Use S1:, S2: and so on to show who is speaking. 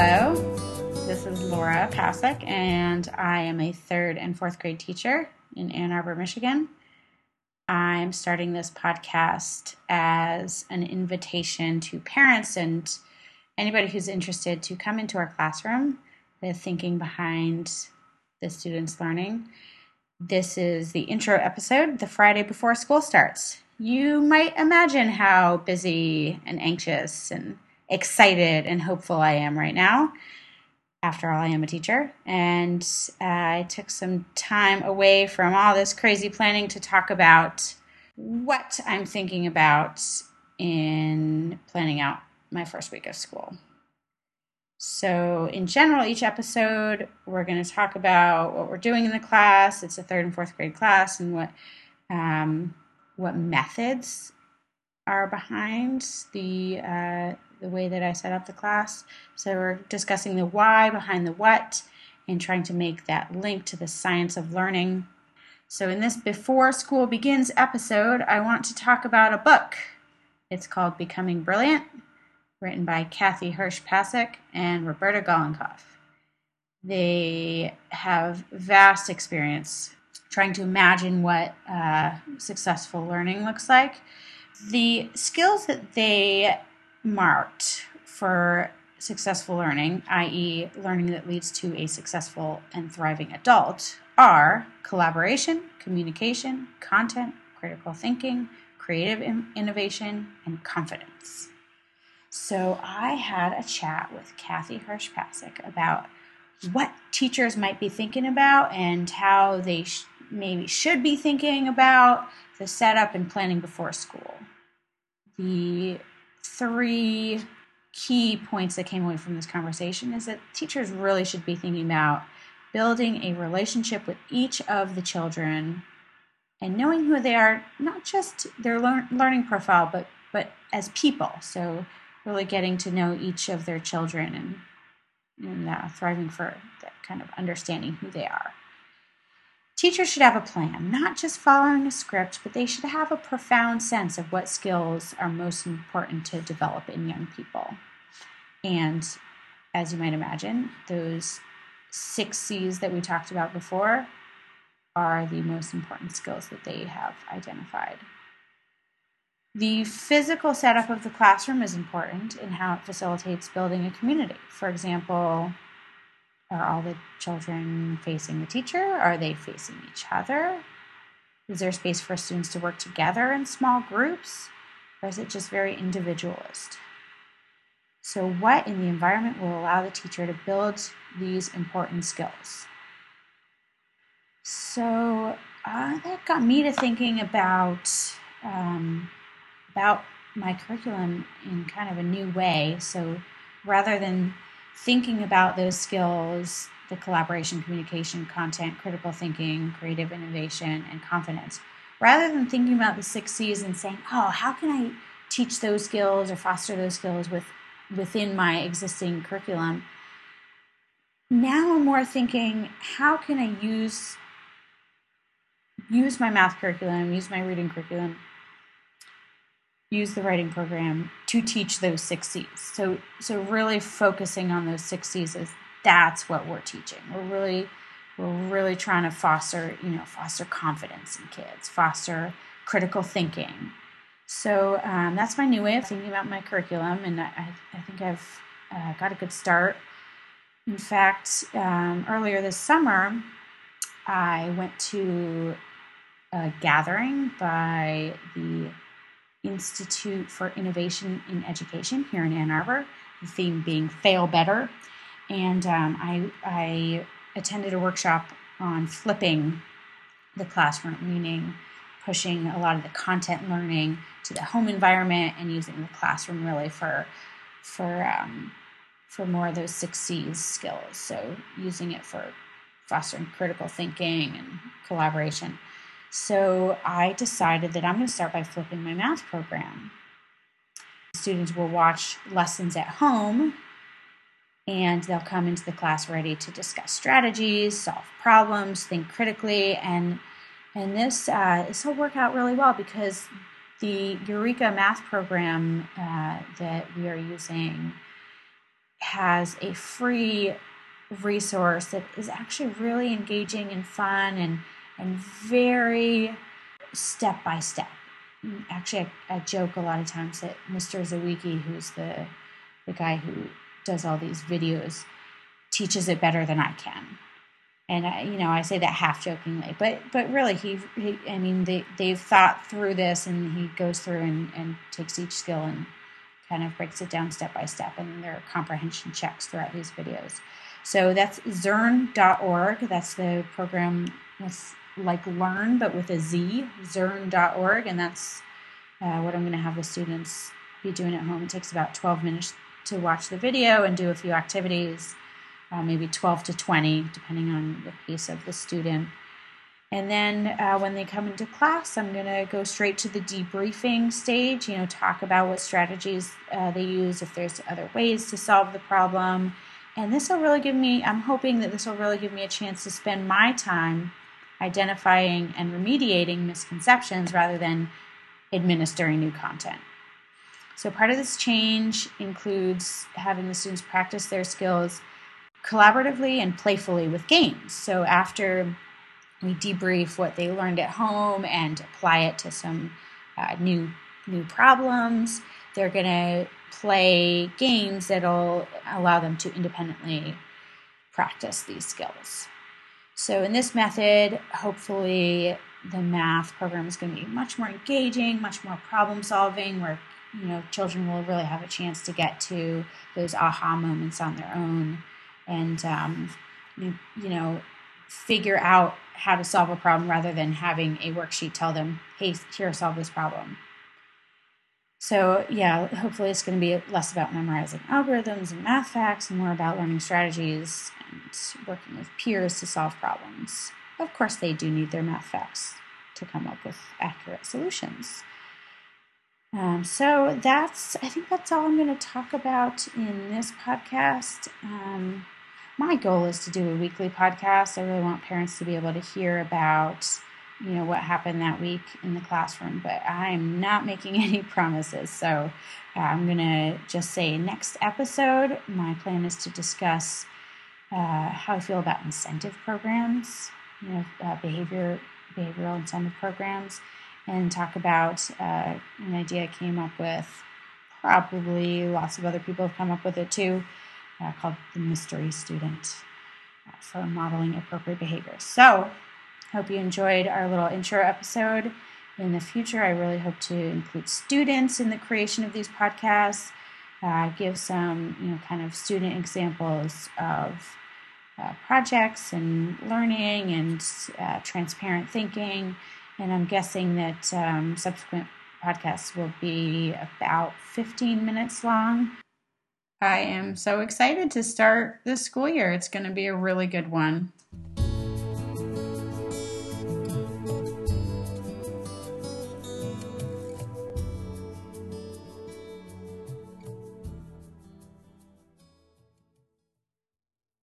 S1: Hello, this is Laura Pasek, and I am a third and fourth grade teacher in Ann Arbor, Michigan. I'm starting this podcast as an invitation to parents and anybody who's interested to come into our classroom, the thinking behind the students' learning. This is the intro episode, the Friday before school starts. You might imagine how busy and anxious and excited and hopeful I am right now. After all, I am a teacher, and uh, I took some time away from all this crazy planning to talk about what I'm thinking about in planning out my first week of school. So, in general, each episode we're going to talk about what we're doing in the class. It's a third and fourth grade class, and what um, what methods are behind the uh, the way that I set up the class. So we're discussing the why behind the what, and trying to make that link to the science of learning. So in this before school begins episode, I want to talk about a book. It's called Becoming Brilliant written by Kathy Hirsh Pasek and Roberta Golinkoff. They have vast experience trying to imagine what uh, successful learning looks like. The skills that they marked for successful learning, i.e., learning that leads to a successful and thriving adult, are collaboration, communication, content, critical thinking, creative innovation, and confidence. So I had a chat with Kathy Hirsh Pasek about what teachers might be thinking about and how they sh- maybe should be thinking about the setup and planning before school. The three key points that came away from this conversation is that teachers really should be thinking about building a relationship with each of the children and knowing who they are, not just their lear- learning profile, but but as people. So really getting to know each of their children and, and uh, thriving for that kind of understanding who they are. Teachers should have a plan, not just following a script, but they should have a profound sense of what skills are most important to develop in young people. And as you might imagine, those six C's that we talked about before are the most important skills that they have identified. The physical setup of the classroom is important in how it facilitates building a community. For example, are all the children facing the teacher? Are they facing each other? Is there space for students to work together in small groups? Or is it just very individualist? So, what in the environment will allow the teacher to build these important skills? So, uh, that got me to thinking about um, about my curriculum in kind of a new way. So rather than thinking about those skills, the collaboration, communication, content, critical thinking, creative innovation, and confidence, rather than thinking about the six C's and saying, oh, how can I teach those skills or foster those skills with, within my existing curriculum? Now I'm more thinking, how can I use use my math curriculum, use my reading curriculum use the writing program to teach those six C's. So so really focusing on those six C's is that's what we're teaching. We're really we're really trying to foster, you know, foster confidence in kids, foster critical thinking. So um, that's my new way of thinking about my curriculum, and I, I think I've uh, got a good start. In fact, um, earlier this summer, I went to a gathering by the Institute for Innovation in Education here in Ann Arbor, the theme being Fail Better. And um, I, I attended a workshop on flipping the classroom, meaning pushing a lot of the content learning to the home environment and using the classroom really for for um, for more of those six C's skills. So using it for fostering critical thinking and collaboration. So I decided that I'm going to start by flipping my math program. Students will watch lessons at home and they'll come into the class ready to discuss strategies, solve problems, think critically, and and this uh, this will work out really well because the Eureka math program uh, that we are using has a free resource that is actually really engaging and fun and and very step by step. Actually, I, I, joke a lot of times that Mr. Zawicki, who's the the guy who does all these videos, teaches it better than I can. And I, you know, I say that half jokingly, but but really, he, he I mean, they they've thought through this, and he goes through and, and takes each skill and kind of breaks it down step by step, and there are comprehension checks throughout these videos. So that's Zearn.org. That's the program that's like Learn, but with a Z, Zearn.org. And that's uh, what I'm going to have the students be doing at home. It takes about 12 minutes to watch the video and do a few activities, uh, maybe 12 to 20, depending on the pace of the student. And then uh, when they come into class, I'm going to go straight to the debriefing stage, you know, talk about what strategies uh, they use, if there's other ways to solve the problem. And this will really give me, I'm hoping that this will really give me a chance to spend my time identifying and remediating misconceptions rather than administering new content. So, part of this change includes having the students practice their skills collaboratively and playfully with games. So, after we debrief what they learned at home and apply it to some uh, new new problems. They're going to play games that'll allow them to independently practice these skills. So, in this method, hopefully, the math program is going to be much more engaging, much more problem solving, where you know children will really have a chance to get to those aha moments on their own, and um, you, you know figure out how to solve a problem rather than having a worksheet tell them, hey, here, solve this problem. So, yeah, hopefully it's going to be less about memorizing algorithms and math facts and more about learning strategies working with peers to solve problems. Of course, they do need their math facts to come up with accurate solutions. Um, so that's, I think that's all I'm going to talk about in this podcast. Um, my goal is to do a weekly podcast. I really want parents to be able to hear about, you know, what happened that week in the classroom, but I'm not making any promises. So uh, I'm going to just say next episode, my plan is to discuss uh, how I feel about incentive programs, you know, uh, behavior behavioral incentive programs, and talk about uh, an idea I came up with. Probably lots of other people have come up with it too uh, called the Mystery Student uh, for modeling appropriate behavior. So, hope you enjoyed our little intro episode. In the future, I really hope to include students in the creation of these podcasts, uh, give some, you know, kind of student examples of uh, projects and learning and uh, transparent thinking. And I'm guessing that um, subsequent podcasts will be about 15 minutes long. I am so excited to start this school year. It's going to be a really good one.